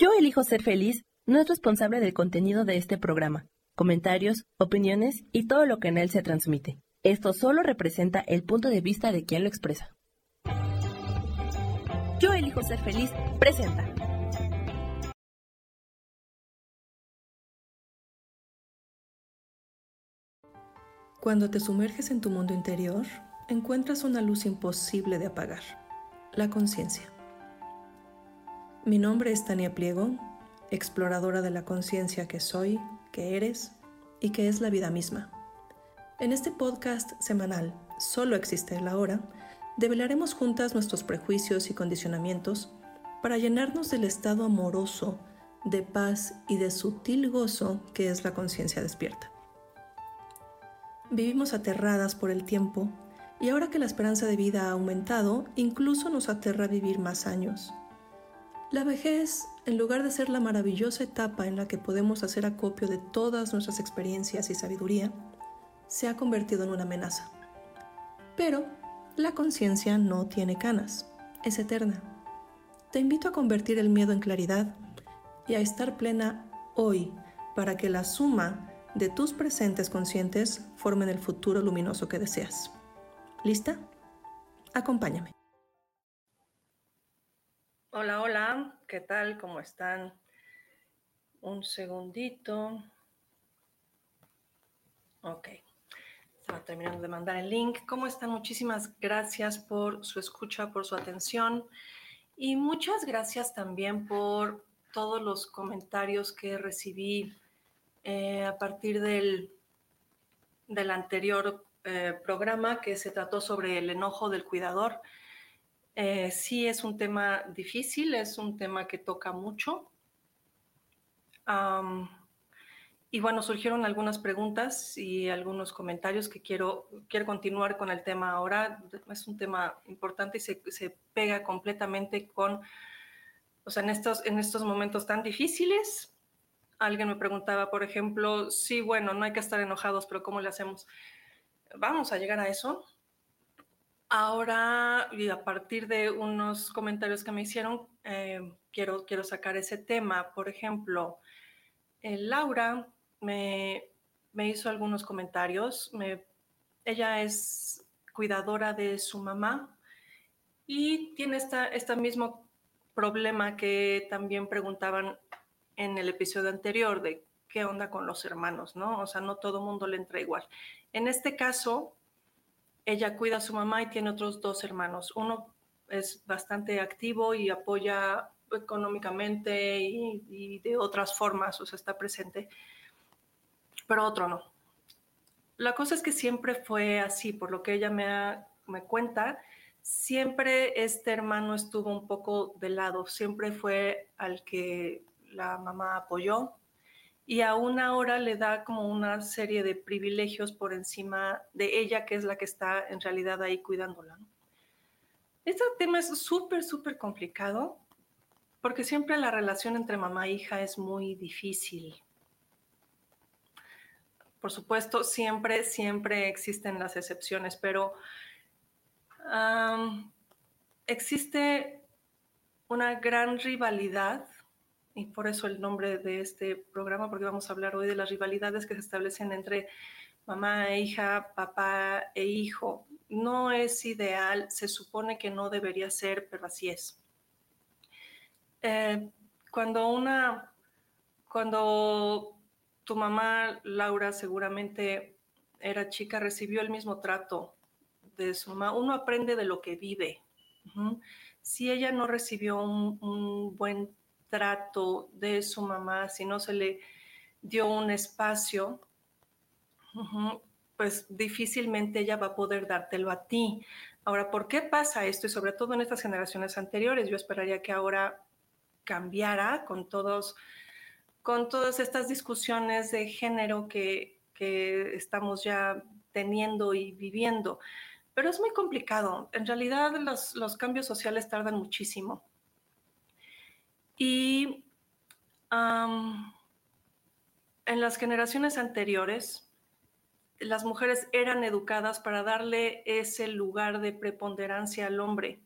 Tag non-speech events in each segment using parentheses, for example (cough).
Yo elijo ser feliz no es responsable del contenido de este programa, comentarios, opiniones y todo lo que en él se transmite. Esto solo representa el punto de vista de quien lo expresa. Yo elijo ser feliz, presenta. Cuando te sumerges en tu mundo interior, encuentras una luz imposible de apagar, la conciencia. Mi nombre es Tania Pliego, exploradora de la conciencia que soy, que eres y que es la vida misma. En este podcast semanal, Solo existe la hora, develaremos juntas nuestros prejuicios y condicionamientos para llenarnos del estado amoroso, de paz y de sutil gozo que es la conciencia despierta. Vivimos aterradas por el tiempo y ahora que la esperanza de vida ha aumentado, incluso nos aterra vivir más años. La vejez, en lugar de ser la maravillosa etapa en la que podemos hacer acopio de todas nuestras experiencias y sabiduría, se ha convertido en una amenaza. Pero la conciencia no tiene canas, es eterna. Te invito a convertir el miedo en claridad y a estar plena hoy para que la suma de tus presentes conscientes formen el futuro luminoso que deseas. ¿Lista? Acompáñame. Hola, hola, ¿qué tal? ¿Cómo están? Un segundito. Ok, estaba terminando de mandar el link. ¿Cómo están? Muchísimas gracias por su escucha, por su atención y muchas gracias también por todos los comentarios que recibí eh, a partir del, del anterior eh, programa que se trató sobre el enojo del cuidador. Eh, sí es un tema difícil, es un tema que toca mucho. y bueno, surgieron algunas preguntas y algunos comentarios que quiero, quiero continuar con el tema ahora. Es un tema importante y se, se pega completamente con, o sea, en estos, en estos momentos tan difíciles, alguien me preguntaba, por ejemplo, sí, bueno, no hay que estar enojados, pero ¿cómo le hacemos? Vamos a llegar a eso. Ahora, y a partir de unos comentarios que me hicieron, eh, quiero, quiero sacar ese tema. Por ejemplo, eh, Laura me, me, hizo algunos comentarios. ella es cuidadora de su mamá y tiene este mismo problema que también preguntaban en el episodio anterior de qué onda con los hermanos, ¿no? O sea, no todo mundo le entra igual. En este caso, ella cuida a su mamá y tiene otros dos hermanos. Uno es bastante activo y apoya económicamente y, de otras formas, o sea, está presente, pero otro no. La cosa es que siempre fue así, por lo que ella me, me cuenta, siempre este hermano estuvo un poco de lado, siempre fue al que la mamá apoyó y aún ahora le da como una serie de privilegios por encima de ella, que es la que está en realidad ahí cuidándola. Este tema es súper, súper complicado porque siempre la relación entre mamá e hija es muy difícil. Por supuesto, siempre, siempre existen las excepciones, pero existe una gran rivalidad y por eso el nombre de este programa, porque vamos a hablar hoy de las rivalidades que se establecen entre mamá e hija, papá e hijo. No es ideal, se supone que no debería ser, pero así es. Eh, cuando una, cuando tu mamá, Laura, seguramente era chica, recibió el mismo trato de su mamá, uno aprende de lo que vive. Si ella no recibió un, un buen trato de su mamá, si no se le dio un espacio, pues difícilmente ella va a poder dártelo a ti. Ahora, ¿por qué pasa esto? Y sobre todo en estas generaciones anteriores, yo esperaría que ahora cambiara con todos, con todas estas discusiones de género que, estamos ya teniendo y viviendo. Pero es muy complicado. En realidad los, los cambios sociales tardan muchísimo. Y en las generaciones anteriores, las mujeres eran educadas para darle ese lugar de preponderancia al hombre,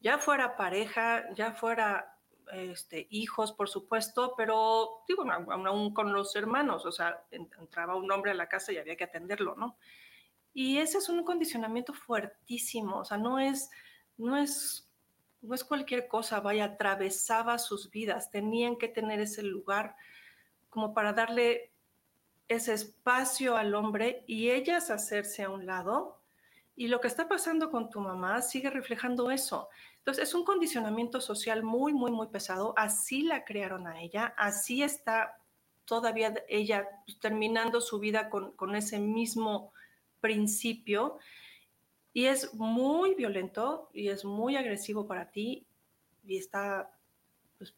ya fuera pareja, ya fuera este, hijos, por supuesto, pero digo, aún con los hermanos, o sea, entraba un hombre a la casa y había que atenderlo, ¿no? Y ese es un condicionamiento fuertísimo, o sea, no es, no es, no es cualquier cosa, vaya, atravesaba sus vidas, tenían que tener ese lugar como para darle ese espacio al hombre y ellas hacerse a un lado. Y lo que está pasando con tu mamá sigue reflejando eso. Entonces, es un condicionamiento social muy, muy, muy pesado. Así la crearon a ella, así está todavía ella pues, terminando su vida con, con ese mismo principio. Y es muy violento y es muy agresivo para ti y está, pues,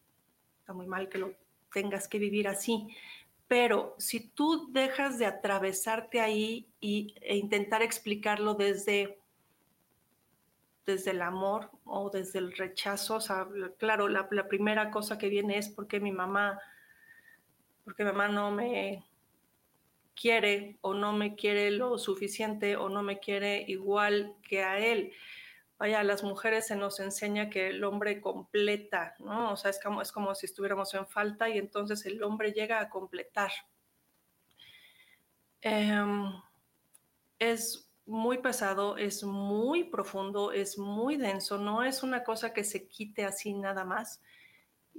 está muy mal que lo tengas que vivir así. Pero si tú dejas de atravesarte ahí y, e intentar explicarlo desde, desde el amor o desde el rechazo, claro, la, primera cosa que viene es porque mi mamá, porque mamá no me quiere o no me quiere lo suficiente o no me quiere igual que a él vaya, a las mujeres se nos enseña que el hombre completa, ¿no? O sea, es como, es como si estuviéramos en falta y entonces el hombre llega a completar. Em, es muy pesado, es muy profundo, es muy denso, no es una cosa que se quite así nada más.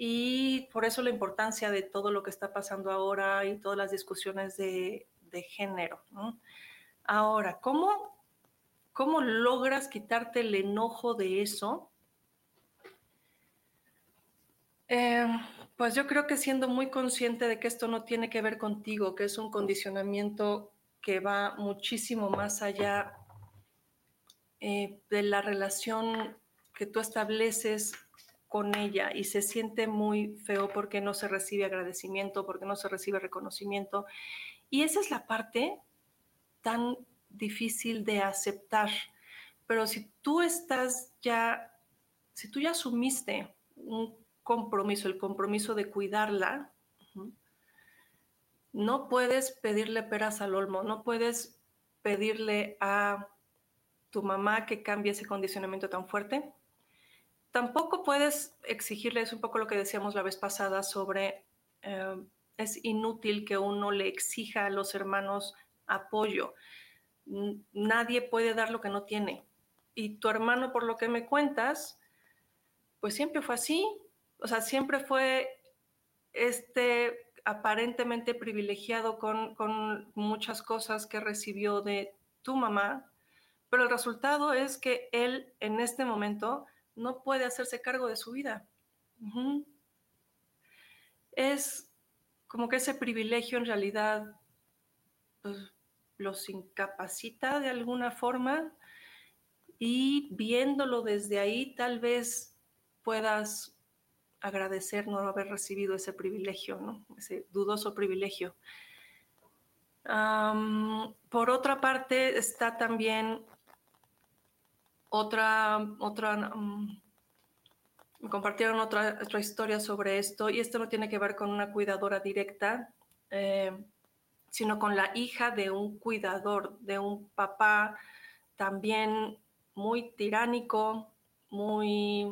Y por eso la importancia de todo lo que está pasando ahora y todas las discusiones de, de género. Ahora, ¿cómo ¿Cómo logras quitarte el enojo de eso? Eh, pues yo creo que siendo muy consciente de que esto no tiene que ver contigo, que es un condicionamiento que va muchísimo más allá eh, de la relación que tú estableces con ella y se siente muy feo porque no se recibe agradecimiento, porque no se recibe reconocimiento. Y esa es la parte tan difícil de aceptar. Pero si tú estás ya, si tú ya asumiste un compromiso, el compromiso de cuidarla, no puedes pedirle peras al olmo, no puedes pedirle a tu mamá que cambie ese condicionamiento tan fuerte. Tampoco puedes exigirle, es un poco lo que decíamos la vez pasada sobre, eh, es inútil que uno le exija a los hermanos apoyo nadie puede dar lo que no tiene. Y tu hermano, por lo que me cuentas, pues siempre fue así. O sea, siempre fue este aparentemente privilegiado con, con muchas cosas que recibió de tu mamá, pero el resultado es que él en este momento no puede hacerse cargo de su vida. Es como que ese privilegio en realidad pues, los incapacita de alguna forma y viéndolo desde ahí tal vez puedas agradecer no haber recibido ese privilegio, ¿no? ese dudoso privilegio. por otra parte está también otra, otra, me compartieron otra, otra historia sobre esto y esto no tiene que ver con una cuidadora directa. Eh, sino con la hija de un cuidador, de un papá también muy tiránico, muy,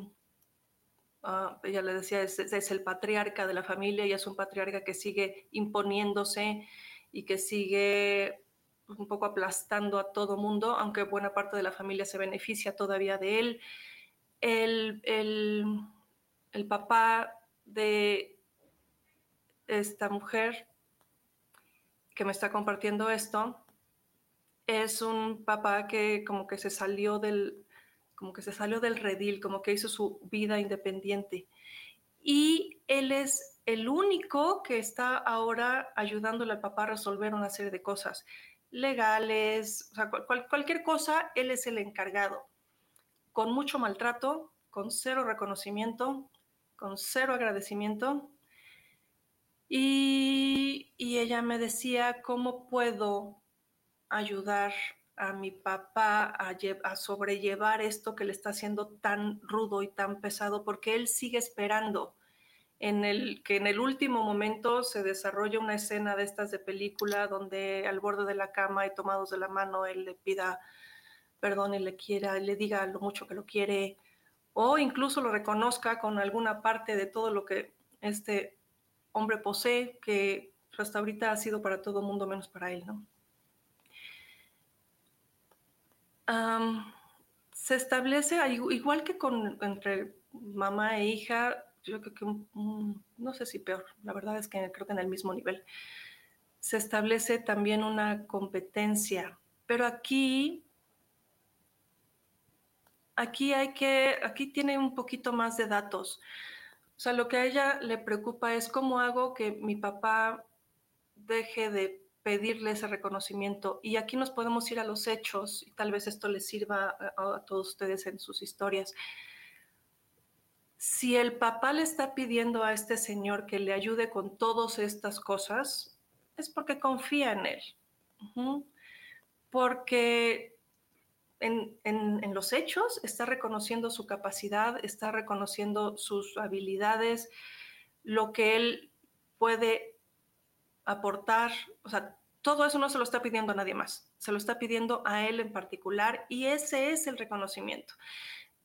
uh, ella le decía, es, es, el patriarca de la familia y es un patriarca que sigue imponiéndose y que sigue un poco aplastando a todo mundo, aunque buena parte de la familia se beneficia todavía de él. El, el, el papá de esta mujer que me está compartiendo esto es un papá que como que se salió del como que se salió del redil, como que hizo su vida independiente. Y él es el único que está ahora ayudándole al papá a resolver una serie de cosas legales, o sea, cualquier cosa, él es el encargado, con mucho maltrato, con cero reconocimiento, con cero agradecimiento, y, ella me decía, ¿cómo puedo ayudar a mi papá a, a, sobrellevar esto que le está haciendo tan rudo y tan pesado? Porque él sigue esperando en el que en el último momento se desarrolla una escena de estas de película donde al borde de la cama y tomados de la mano él le pida perdón y le quiera, le diga lo mucho que lo quiere o incluso lo reconozca con alguna parte de todo lo que este hombre posee, que hasta ahorita ha sido para todo el mundo menos para él, ¿no? se establece, igual que con, entre mamá e hija, yo creo que no sé si peor, la verdad es que creo que en el mismo nivel, se establece también una competencia, pero aquí, aquí hay que, aquí tiene un poquito más de datos. O sea, lo que a ella le preocupa es cómo hago que mi papá deje de pedirle ese reconocimiento. Y aquí nos podemos ir a los hechos y tal vez esto les sirva a, todos ustedes en sus historias. Si el papá le está pidiendo a este señor que le ayude con todas estas cosas, es porque confía en él. Porque en, los hechos está reconociendo su capacidad, está reconociendo sus habilidades, lo que él puede aportar, o sea, todo eso no se lo está pidiendo a nadie más, se lo está pidiendo a él en particular y ese es el reconocimiento.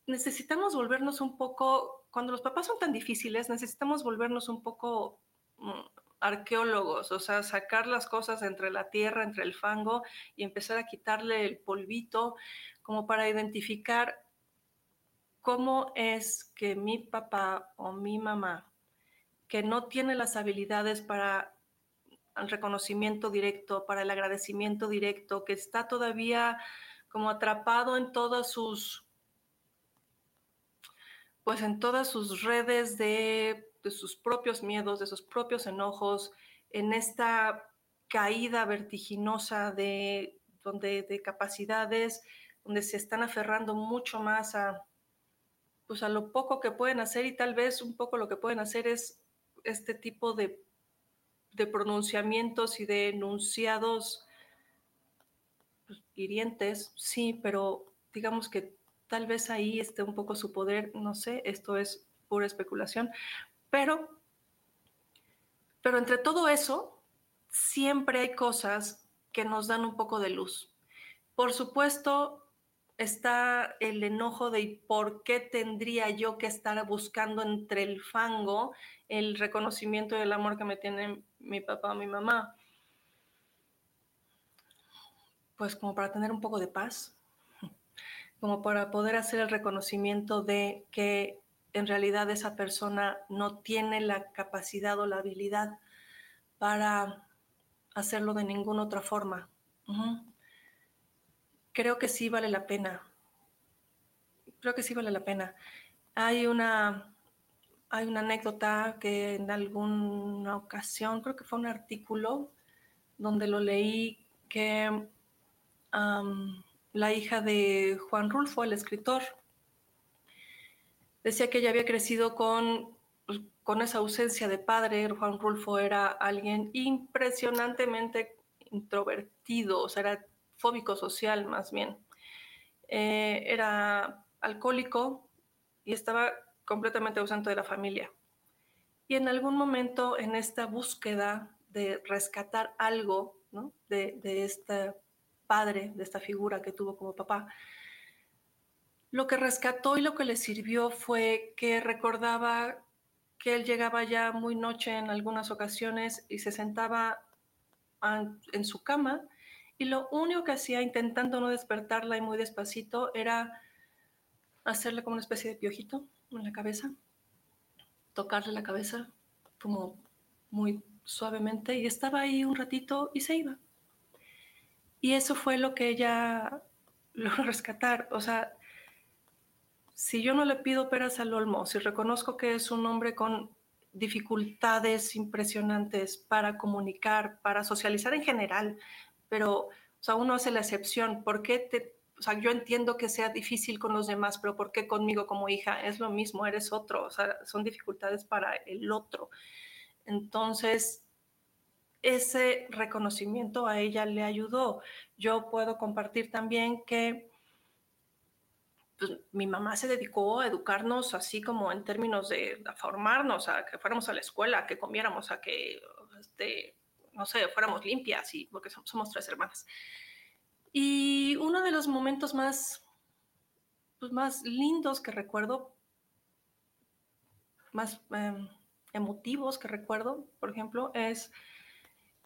Necesitamos volvernos un poco, cuando los papás son tan difíciles, necesitamos volvernos un poco mm, arqueólogos, o sea, sacar las cosas entre la tierra, entre el fango y empezar a quitarle el polvito como para identificar cómo es que mi papá o mi mamá, que no tiene las habilidades para al reconocimiento directo, para el agradecimiento directo, que está todavía como atrapado en todas sus, pues en todas sus redes de, de sus propios miedos, de sus propios enojos, en esta caída vertiginosa de, donde, de capacidades, donde se están aferrando mucho más a, pues a lo poco que pueden hacer y tal vez un poco lo que pueden hacer es este tipo de de pronunciamientos y de enunciados pues, hirientes, sí, pero digamos que tal vez ahí esté un poco su poder, no sé, esto es pura especulación, pero, pero entre todo eso, siempre hay cosas que nos dan un poco de luz. Por supuesto, está el enojo de por qué tendría yo que estar buscando entre el fango el reconocimiento del amor que me tiene mi papá o mi mamá. Pues como para tener un poco de paz, como para poder hacer el reconocimiento de que en realidad esa persona no tiene la capacidad o la habilidad para hacerlo de ninguna otra forma creo que sí vale la pena. Creo que sí vale la pena. Hay una, hay una anécdota que en alguna ocasión, creo que fue un artículo donde lo leí, que la hija de Juan Rulfo, el escritor, decía que ella había crecido con, pues, con esa ausencia de padre. Juan Rulfo era alguien impresionantemente introvertido, o sea, era fóbico social más bien. Eh, era alcohólico y estaba completamente ausente de la familia. Y en algún momento en esta búsqueda de rescatar algo de, de este padre, de esta figura que tuvo como papá, lo que rescató y lo que le sirvió fue que recordaba que él llegaba ya muy noche en algunas ocasiones y se sentaba en su cama y lo único que hacía, intentando no despertarla y muy despacito, era hacerle como una especie de piojito en la cabeza, tocarle la cabeza como muy suavemente y estaba ahí un ratito y se iba. Y eso fue lo que ella (laughs) logró rescatar. O sea, si yo no le pido peras al olmo, si reconozco que es un hombre con dificultades impresionantes para comunicar, para socializar en general, pero, o sea, uno hace la excepción. ¿Por qué te, o sea, yo entiendo que sea difícil con los demás, pero ¿por qué conmigo como hija? Es lo mismo, eres otro, o sea, son dificultades para el otro. Entonces, ese reconocimiento a ella le ayudó. Yo puedo compartir también que pues, mi mamá se dedicó a educarnos así como en términos de formarnos, a que fuéramos a la escuela, a que comiéramos, a que este, no sé, fuéramos limpias, porque somos tres hermanas. Y uno de los momentos más, pues más lindos que recuerdo más em, emotivos que recuerdo, por ejemplo, es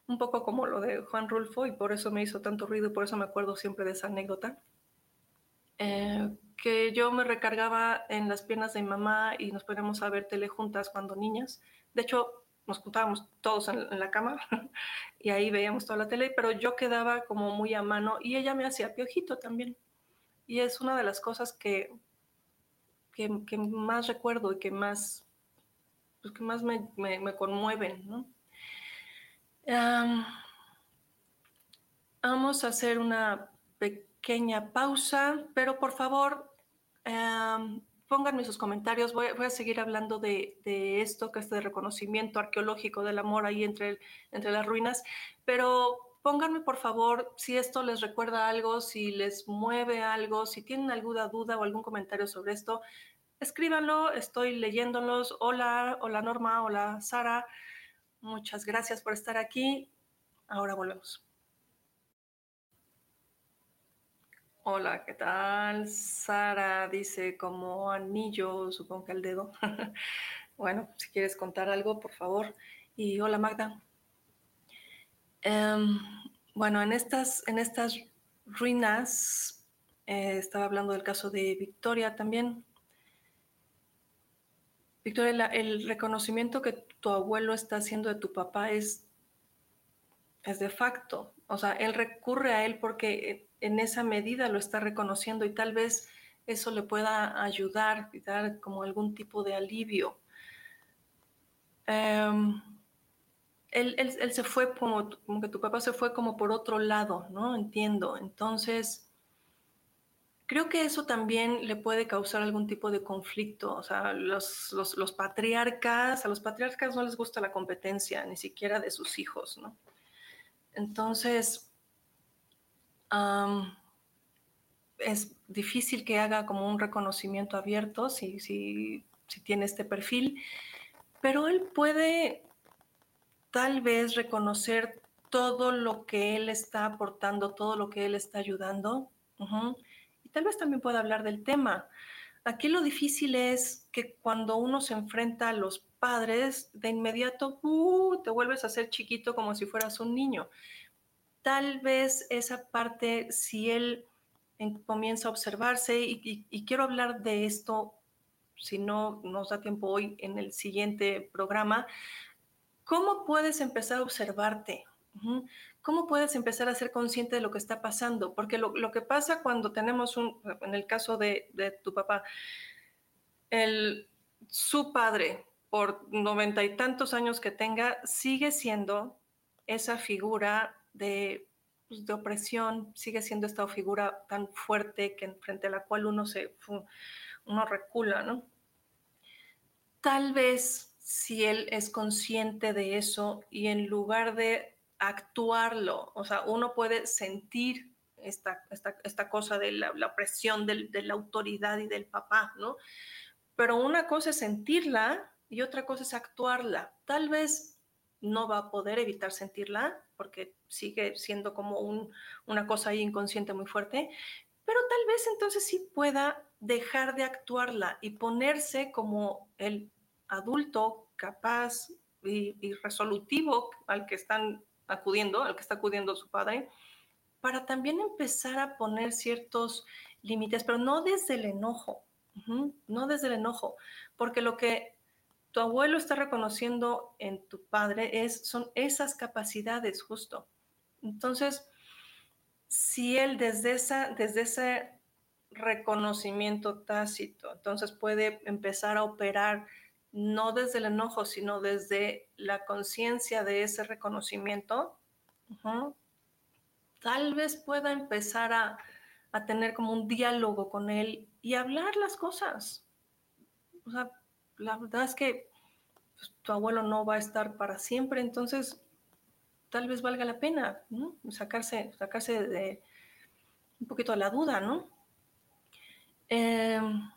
un poco como lo de Juan Rulfo y por eso me hizo tanto ruido y por eso me acuerdo siempre de esa anécdota. Eh, que yo me recargaba en las piernas de mi mamá y nos poníamos a ver tele juntas cuando niñas. De hecho, nos juntábamos todos en, la cama (laughs) y ahí veíamos toda la tele, pero yo quedaba como muy a mano y ella me hacía piojito también. Y es una de las cosas que, que, más recuerdo y que más, pues que más me, me, conmueven. ¿no? Vamos a hacer una pequeña pausa, pero por favor, pónganme sus comentarios. Voy, a seguir hablando de, esto, que es de reconocimiento arqueológico del amor ahí entre, entre las ruinas, pero pónganme por favor si esto les recuerda algo, si les mueve algo, si tienen alguna duda o algún comentario sobre esto, escríbanlo, estoy leyéndolos. Hola, hola Norma, hola Sara, muchas gracias por estar aquí. Ahora volvemos. Hola, ¿qué tal? Sara dice como anillo, supongo que al dedo. (laughs) bueno, si quieres contar algo, por favor. Y hola, Magda. Em, bueno, en estas, en estas ruinas, eh, estaba hablando del caso de Victoria también. Victoria, el reconocimiento que tu abuelo está haciendo de tu papá es, es de facto. O sea, él recurre a él porque en esa medida lo está reconociendo y tal vez eso le pueda ayudar y dar como algún tipo de alivio. Em, él, se fue como, como que tu papá se fue como por otro lado, ¿no? Entiendo. Entonces, creo que eso también le puede causar algún tipo de conflicto. O sea, los, patriarcas, a los patriarcas no les gusta la competencia, ni siquiera de sus hijos, ¿no? Entonces, es difícil que haga como un reconocimiento abierto si, si, tiene este perfil, pero él puede tal vez reconocer todo lo que él está aportando, todo lo que él está ayudando. Tal vez también pueda hablar del tema. Aquí lo difícil es que cuando uno se enfrenta a los padres, de inmediato uh, te vuelves a ser chiquito como si fueras un niño tal vez esa parte, si él comienza a observarse, y, quiero hablar de esto, si no nos da tiempo hoy en el siguiente programa, ¿cómo puedes empezar a observarte? ¿Cómo puedes empezar a ser consciente de lo que está pasando? Porque lo, que pasa cuando tenemos un, en el caso de, tu papá, su padre, por noventa y tantos años que tenga, sigue siendo esa figura pues, de, opresión, sigue siendo esta figura tan fuerte que frente a la cual uno se uno recula, ¿no? Tal vez si él es consciente de eso y en lugar de actuarlo, o sea, uno puede sentir esta, esta, cosa de la, presión de la autoridad y del papá, ¿no? Pero una cosa es sentirla y otra cosa es actuarla. Tal vez no va a poder evitar sentirla porque sigue siendo como una cosa ahí inconsciente muy fuerte, pero tal vez entonces sí pueda dejar de actuarla y ponerse como el adulto capaz y, resolutivo al que están acudiendo, al que está acudiendo su padre, para también empezar a poner ciertos límites, pero no desde el enojo, no desde el enojo, porque lo que tu abuelo está reconociendo en tu padre es, son esas capacidades justo. Entonces, si él desde, esa, desde ese reconocimiento tácito, entonces puede empezar a operar no desde el enojo, sino desde la conciencia de ese reconocimiento, tal vez pueda empezar a, a, tener como un diálogo con él y hablar las cosas. O sea, la verdad es que pues, tu abuelo no va a estar para siempre, entonces tal vez valga la pena sacarse, sacarse de un poquito de la duda, ¿no? Em,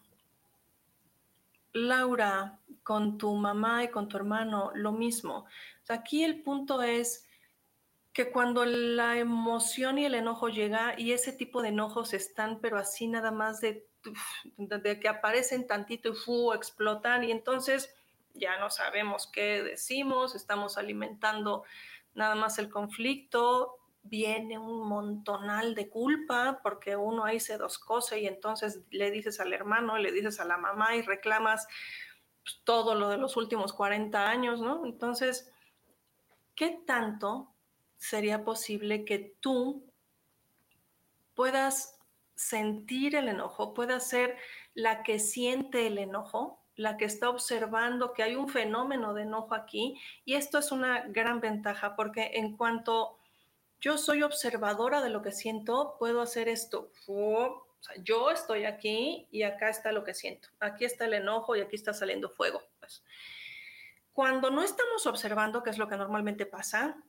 Laura, con tu mamá y con tu hermano, lo mismo. aquí el punto es que cuando la emoción y el enojo llega y ese tipo de enojos están, pero así nada más de, que aparecen tantito y explotan y entonces ya no sabemos qué decimos, estamos alimentando nada más el conflicto, viene un montonal de culpa porque uno ahí se dos cosas y entonces le dices al hermano, le dices a la mamá y reclamas pues, todo lo de los últimos 40 años, ¿no? Entonces, ¿qué tanto sería posible que tú puedas sentir el enojo, puedas ser la que siente el enojo, la que está observando que hay un fenómeno de enojo aquí? Y esto es una gran ventaja porque en cuanto yo soy observadora de lo que siento, puedo hacer esto. Yo estoy aquí y acá está lo que siento. Aquí está el enojo y aquí está saliendo fuego. Pues. Cuando no estamos observando, qué es lo que normalmente pasa,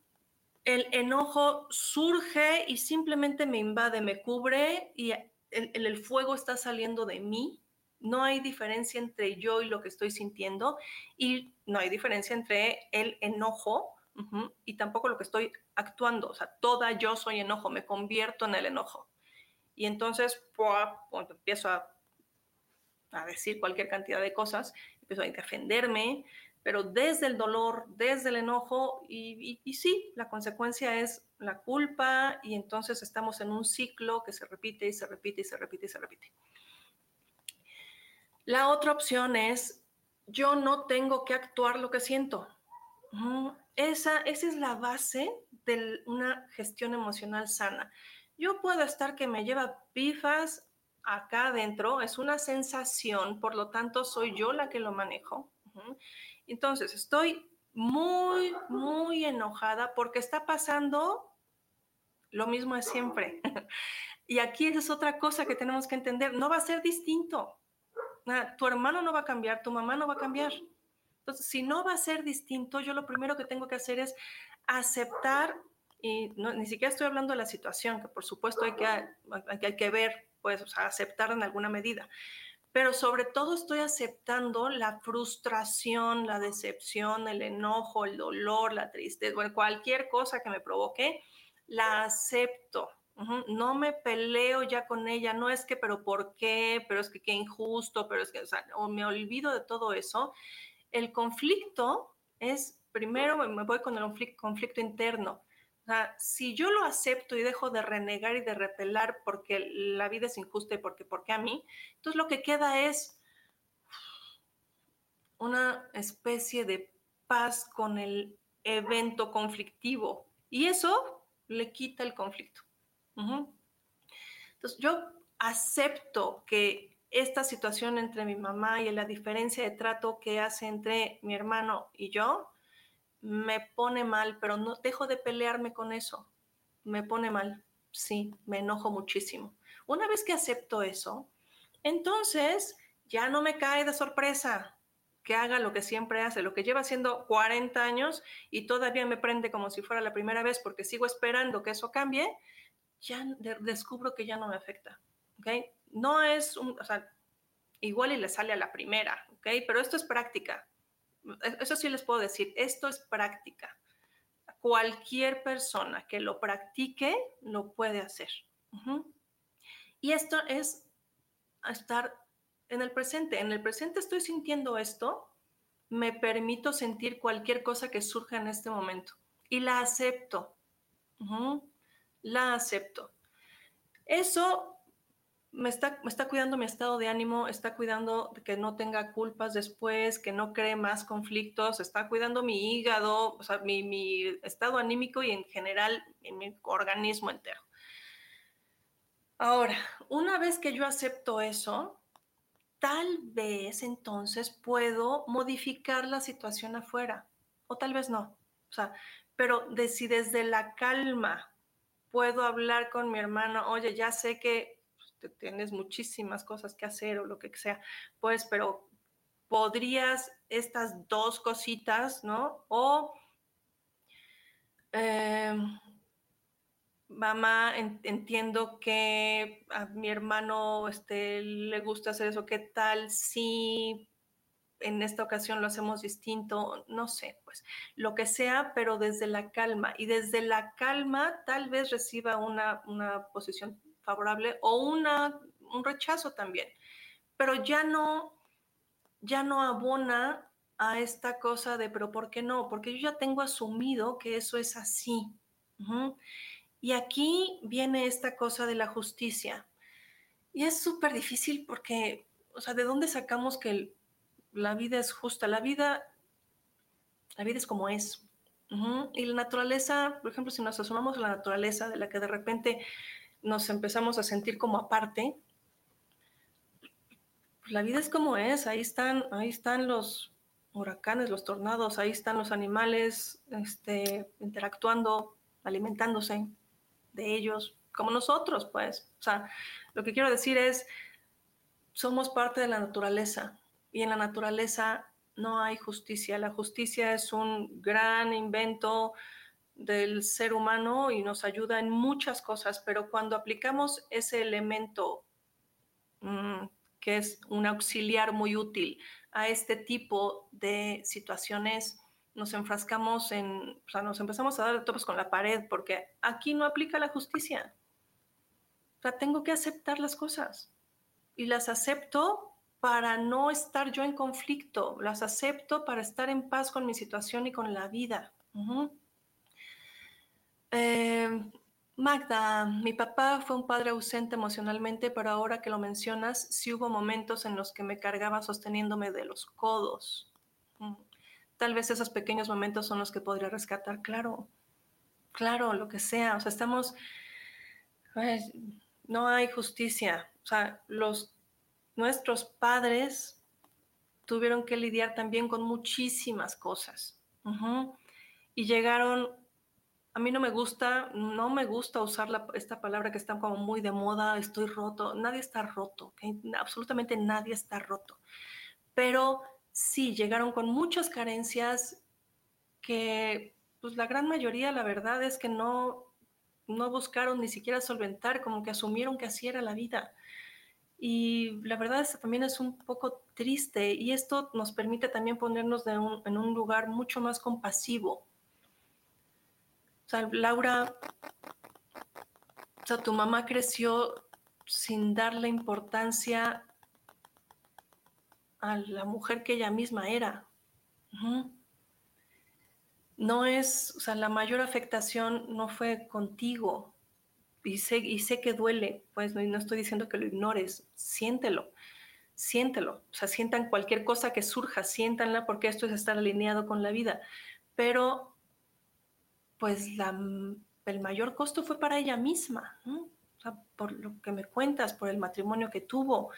el enojo surge y simplemente me invade, me cubre y el, el fuego está saliendo de mí. No hay diferencia entre yo y lo que estoy sintiendo y no hay diferencia entre el enojo y tampoco lo que estoy actuando. O sea, toda yo soy enojo, me convierto en el enojo. Y entonces, empiezo a, a, decir cualquier cantidad de cosas, empiezo a defenderme, pero desde el dolor, desde el enojo, y, y, sí, la consecuencia es la culpa, y entonces estamos en un ciclo que se repite y se repite y se repite y se repite. La otra opción es, yo no tengo que actuar lo que siento. Esa, esa es la base de una gestión emocional sana. Yo puedo estar que me lleva pifas acá adentro, es una sensación, por lo tanto soy yo la que lo manejo. Entonces, estoy muy, muy enojada porque está pasando lo mismo de siempre. (laughs) y aquí esa es otra cosa que tenemos que entender, no va a ser distinto. Tu hermano no va a cambiar, tu mamá no va a cambiar. Entonces, si no va a ser distinto, yo lo primero que tengo que hacer es aceptar, y ni siquiera estoy hablando de la situación, que por supuesto hay que, hay que ver, pues, o sea, aceptar en alguna medida, pero sobre todo estoy aceptando la frustración, la decepción, el enojo, el dolor, la tristeza, bueno, cualquier cosa que me provoque, la acepto. No me peleo ya con ella, no es que, pero ¿por qué? Pero es que qué injusto, pero es que, o sea, o me olvido de todo eso el conflicto es, primero me voy con el conflicto interno. O sea, si yo lo acepto y dejo de renegar y de repelar porque la vida es injusta y porque, porque a mí, entonces lo que queda es una especie de paz con el evento conflictivo. Y eso le quita el conflicto. Entonces yo acepto que esta situación entre mi mamá y la diferencia de trato que hace entre mi hermano y yo me pone mal, pero no dejo de pelearme con eso. Me pone mal, sí, me enojo muchísimo. Una vez que acepto eso, entonces ya no me cae de sorpresa que haga lo que siempre hace, lo que lleva haciendo 40 años y todavía me prende como si fuera la primera vez porque sigo esperando que eso cambie, ya descubro que ya no me afecta. ¿okay? no es un, o sea, igual y le sale a la primera, ¿ok? Pero esto es práctica. E, eso sí les puedo decir, esto es práctica. Cualquier persona que lo practique lo puede hacer. Y esto es estar en el presente. En el presente estoy sintiendo esto, me permito sentir cualquier cosa que surja en este momento y la acepto. La acepto. Eso me está, me está cuidando mi estado de ánimo, está cuidando que no tenga culpas después, que no cree más conflictos, está cuidando mi hígado, o sea, mi, mi estado anímico y en general en mi organismo entero. Ahora, una vez que yo acepto eso, tal vez entonces puedo modificar la situación afuera, o tal vez no. O sea, pero de si desde la calma puedo hablar con mi hermano, oye, ya sé que tienes muchísimas cosas que hacer o lo que sea, pues, pero podrías estas dos cositas, ¿no? O, em, mamá, entiendo que a mi hermano este, le gusta hacer eso, ¿qué tal si en esta ocasión lo hacemos distinto? No sé, pues lo que sea, pero desde la calma. Y desde la calma tal vez reciba una, una posición favorable o una, un rechazo también, pero ya no, ya no abona a esta cosa de, pero ¿por qué no? Porque yo ya tengo asumido que eso es así. Y aquí viene esta cosa de la justicia. Y es súper difícil porque, o sea, ¿de dónde sacamos que la vida es justa? La vida, la vida es como es. Y la naturaleza, por ejemplo, si nos asomamos a la naturaleza de la que de repente nos empezamos a sentir como aparte, pues la vida es como es, ahí están, ahí están los huracanes, los tornados, ahí están los animales este, interactuando, alimentándose de ellos, como nosotros, pues. O sea, lo que quiero decir es, somos parte de la naturaleza y en la naturaleza no hay justicia. La justicia es un gran invento del ser humano y nos ayuda en muchas cosas, pero cuando aplicamos ese elemento mm, que es un auxiliar muy útil a este tipo de situaciones, nos enfrascamos en, o sea, nos empezamos a dar topes con la pared porque aquí no aplica la justicia. O sea, tengo que aceptar las cosas y las acepto para no estar yo en conflicto, las acepto para estar en paz con mi situación y con la vida. Em, Magda, mi papá fue un padre ausente emocionalmente, pero ahora que lo mencionas, sí hubo momentos en los que me cargaba sosteniéndome de los codos. Mm, tal vez esos pequeños momentos son los que podría rescatar, claro, claro, lo que sea. O sea, estamos, no hay justicia. O sea, los nuestros padres tuvieron que lidiar también con muchísimas cosas. Y llegaron, a mí no me gusta, no me gusta usar esta palabra que está como muy de moda, estoy roto. Nadie está roto, absolutamente nadie está roto. Pero sí, llegaron con muchas carencias que, pues la gran mayoría, la verdad es que no, no buscaron ni siquiera solventar, como que asumieron que así era la vida. Y la verdad es también es un poco triste y esto nos permite también ponernos en un lugar mucho más compasivo. O sea, Laura, o sea, tu mamá creció sin darle importancia a la mujer que ella misma era. No es, o sea, la mayor afectación no fue contigo, y sé, y sé que duele, pues no, no estoy diciendo que lo ignores, siéntelo, siéntelo, o sea, sientan cualquier cosa que surja, siéntanla porque esto es estar alineado con la vida, pero pues el mayor costo fue para ella misma, por lo que me cuentas, por el matrimonio que tuvo,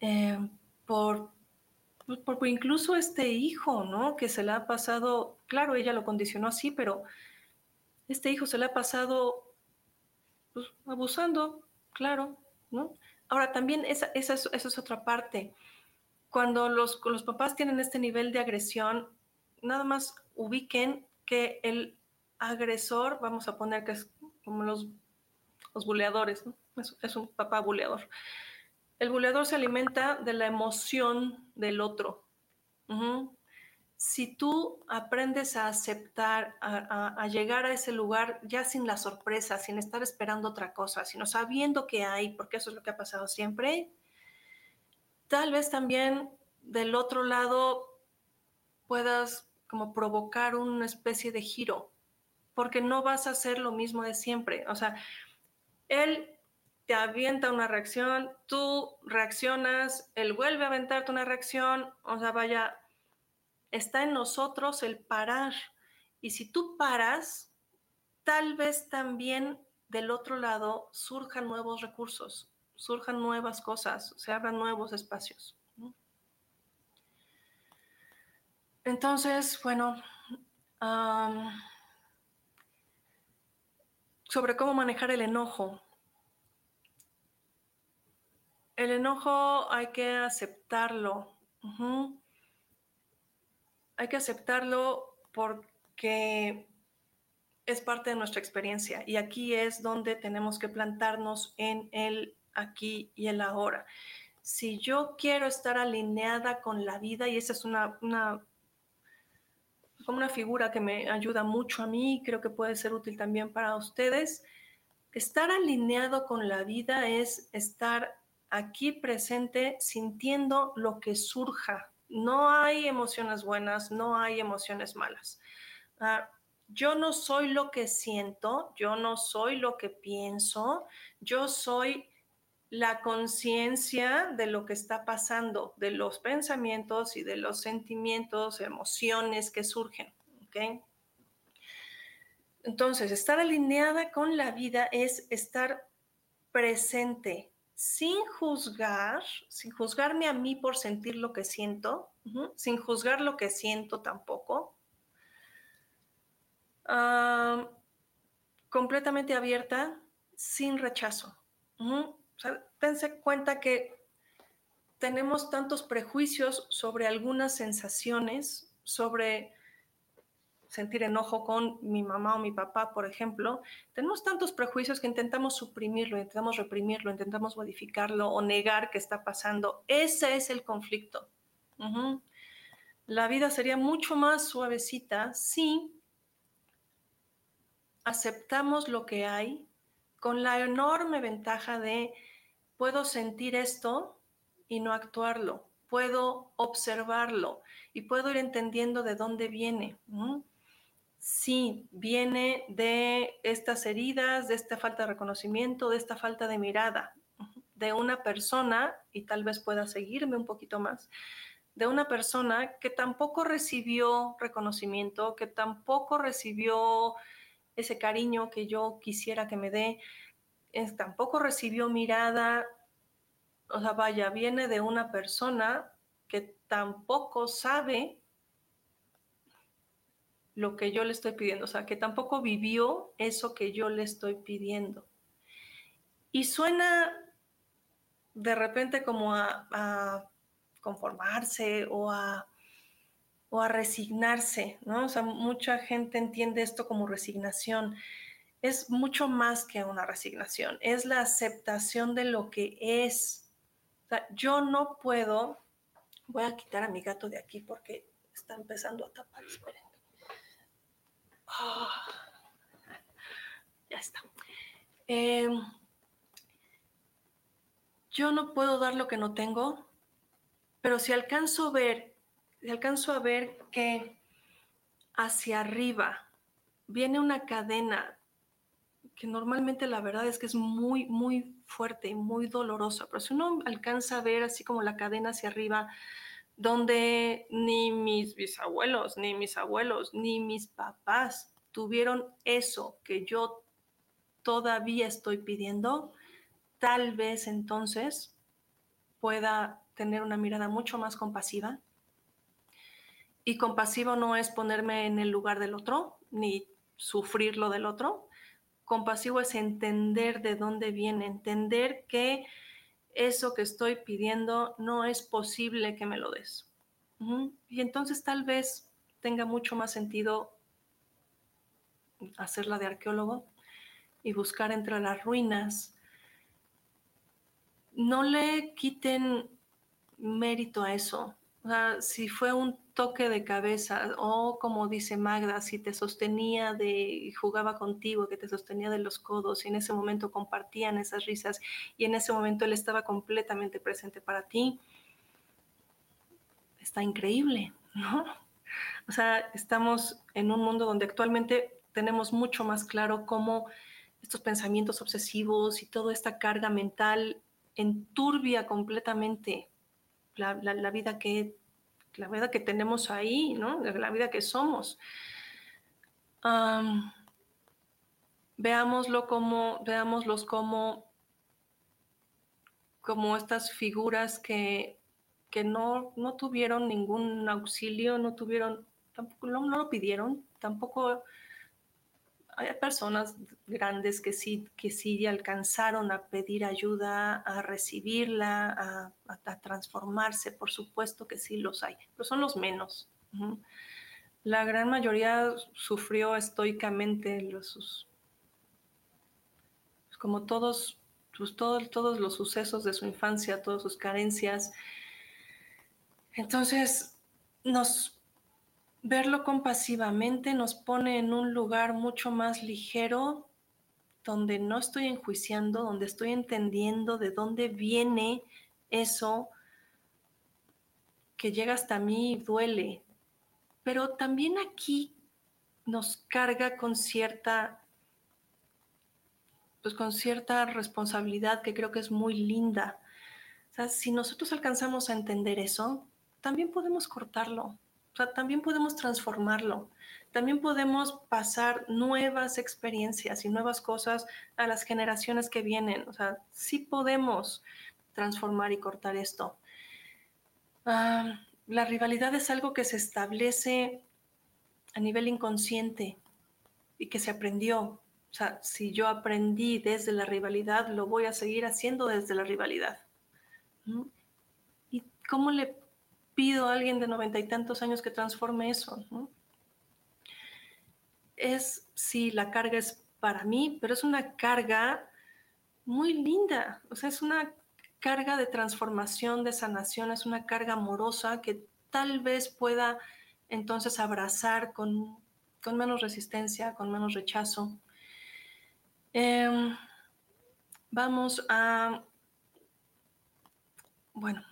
eh, por, pues, incluso este hijo, ¿no? Que se le ha pasado, claro, ella lo condicionó así, pero este hijo se le ha pasado pues, abusando, claro, ¿no? Ahora, también esa, esa, es, es, otra parte. Cuando los, los papás tienen este nivel de agresión, nada más ubiquen que el agresor, vamos a poner que es como los, los buleadores, es, un papá buleador. El buleador se alimenta de la emoción del otro. Si tú aprendes a aceptar, a, llegar a ese lugar ya sin la sorpresa, sin estar esperando otra cosa, sino sabiendo que hay, porque eso es lo que ha pasado siempre, tal vez también del otro lado puedas como provocar una especie de giro, porque no vas a hacer lo mismo de siempre. O sea, él te avienta una reacción, tú reaccionas, él vuelve a aventarte una reacción, o sea, vaya, está en nosotros el parar. Y si tú paras, tal vez también del otro lado surjan nuevos recursos, surjan nuevas cosas, se abran nuevos espacios. Entonces, bueno, sobre cómo manejar el enojo. El enojo hay que aceptarlo hay que aceptarlo porque es parte de nuestra experiencia y aquí es donde tenemos que plantarnos en el aquí y el ahora. Si yo quiero estar alineada con la vida, y esa es una, como una figura que me ayuda mucho a mí, creo que puede ser útil también para ustedes, estar alineado con la vida es estar aquí presente sintiendo lo que surja No hay emociones buenas, no hay emociones malas. Ah, yo no soy lo que siento, yo no soy lo que pienso, yo soy la conciencia de lo que está pasando, de los pensamientos y de los sentimientos, emociones que surgen. Entonces, estar alineada con la vida es estar presente, sin juzgar, sin juzgarme a mí por sentir lo que siento, sin juzgar lo que siento tampoco. completamente abierta, sin rechazo. Cuenta que tenemos tantos prejuicios sobre algunas sensaciones, sobre sentir enojo con mi mamá o mi papá, por ejemplo, tenemos tantos prejuicios que intentamos suprimirlo, intentamos reprimirlo, intentamos modificarlo o negar que está pasando. Ese es el conflicto. La vida sería mucho más suavecita si aceptamos lo que hay con la enorme ventaja de puedo sentir esto y no actuarlo, puedo observarlo y puedo ir entendiendo de dónde viene. Sí, viene de estas heridas, de esta falta de reconocimiento, de esta falta de mirada, de una persona, y tal vez pueda seguirme un poquito más, de una persona que tampoco recibió reconocimiento, que tampoco recibió ese cariño que yo quisiera que me dé, tampoco recibió mirada, o sea, vaya, viene de una persona que tampoco sabe lo que yo le estoy pidiendo, o sea, que tampoco vivió eso que yo le estoy pidiendo. Y suena de repente como a, conformarse o a, o a resignarse, ¿no? O sea, mucha gente entiende esto como resignación es mucho más que una resignación, es la aceptación de lo que es. yo no puedo, voy a quitar a mi gato de aquí porque está empezando a tapar, esperen. Ah, ya está. Em, yo no puedo dar lo que no tengo, pero si alcanzo a ver, si alcanzo a ver que hacia arriba viene una cadena que normalmente la verdad es que es muy, muy fuerte y muy dolorosa, pero si uno alcanza a ver así como la cadena hacia arriba, donde ni mis bisabuelos, ni mis abuelos, ni mis papás tuvieron eso que yo todavía estoy pidiendo, tal vez entonces pueda tener una mirada mucho más compasiva. Y compasivo no es ponerme en el lugar del otro, ni sufrir lo del otro, compasivo es entender de dónde viene, entender que eso que estoy pidiendo no es posible que me lo des. Y entonces tal vez tenga mucho más sentido hacerla de arqueólogo y buscar entre las ruinas. No le quiten mérito a eso. O sea, si fue un toque de cabeza o como dice Magda, si te sostenía de jugaba contigo, que te sostenía de los codos y en ese momento compartían esas risas y en ese momento él estaba completamente presente para ti, está increíble, ¿no? O sea, estamos en un mundo donde actualmente tenemos mucho más claro cómo estos pensamientos obsesivos y toda esta carga mental enturbia completamente la, la vida que la vida que tenemos ahí, ¿no? La vida que somos. veámoslo como, veámoslos como, como estas figuras que, que no, no tuvieron ningún auxilio, no tuvieron, tampoco no, lo pidieron, tampoco hay personas grandes que sí, que sí alcanzaron a pedir ayuda, a recibirla, a, transformarse, por supuesto que sí los hay, pero son los menos. La gran mayoría sufrió estoicamente los, como todos, pues, todos los sucesos de su infancia, todas sus carencias. Entonces, nos verlo compasivamente nos pone en un lugar mucho más ligero, donde no estoy enjuiciando, donde estoy entendiendo de dónde viene eso que llega hasta mí duele, pero también aquí nos carga con cierta pues con cierta responsabilidad que creo que es muy linda. Si nosotros alcanzamos a entender eso, también podemos cortarlo, o sea, también podemos transformarlo, también podemos pasar nuevas experiencias y nuevas cosas a las generaciones que vienen. O sea, sí podemos transformar y cortar esto. Ah, la rivalidad es algo que se establece a nivel inconsciente y que se aprendió. O sea, si yo aprendí desde la rivalidad, lo voy a seguir haciendo desde la rivalidad. ¿Y cómo le pido a alguien de noventa y tantos años que transforme eso? Es, si la carga es para mí, pero es una carga muy linda. O sea, es una carga de transformación, de sanación, es una carga amorosa que tal vez pueda entonces abrazar con, menos resistencia, con menos rechazo. Em, vamos a, bueno,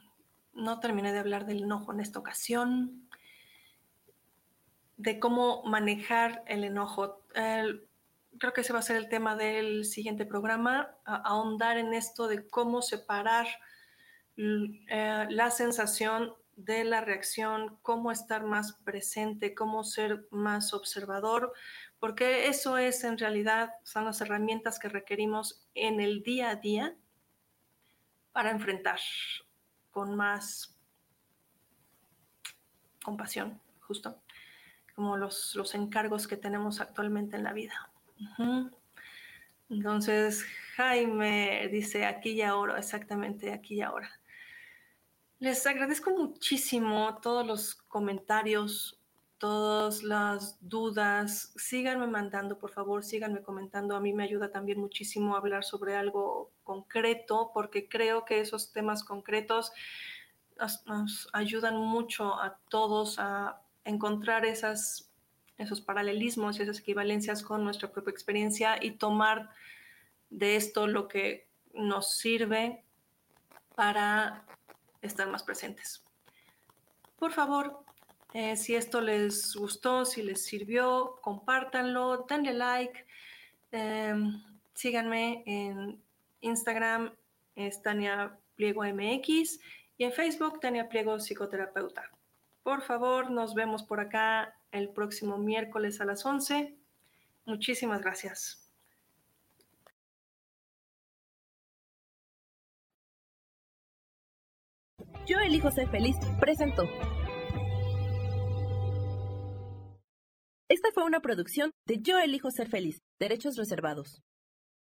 no terminé de hablar del enojo en esta ocasión, de cómo manejar el enojo. creo que ese va a ser el tema del siguiente programa, ahondar en esto de cómo separar eh, la sensación de la reacción, cómo estar más presente, cómo ser más observador, porque eso es en realidad, son las herramientas que requerimos en el día a día para enfrentar con más compasión, justo, como los, los encargos que tenemos actualmente en la vida. Entonces, Jaime dice aquí y ahora, exactamente aquí y ahora. Les agradezco muchísimo todos los comentarios, todas las dudas. Síganme mandando, por favor, síganme comentando. A mí me ayuda también muchísimo hablar sobre algo concreto, porque creo que esos temas concretos nos, ayudan mucho a todos a encontrar esas, esos paralelismos y esas equivalencias con nuestra propia experiencia y tomar de esto lo que nos sirve para estar más presentes. Por favor, eh, si esto les gustó, si les sirvió, compártanlo, denle like, em, síganme en Instagram, es Tania Pliego MX y en Facebook, Tania Pliego Psicoterapeuta. Por favor, nos vemos por acá el próximo miércoles a las 11. Muchísimas gracias. Yo elijo ser feliz presentó. Esta fue una producción de Yo elijo ser feliz, derechos reservados.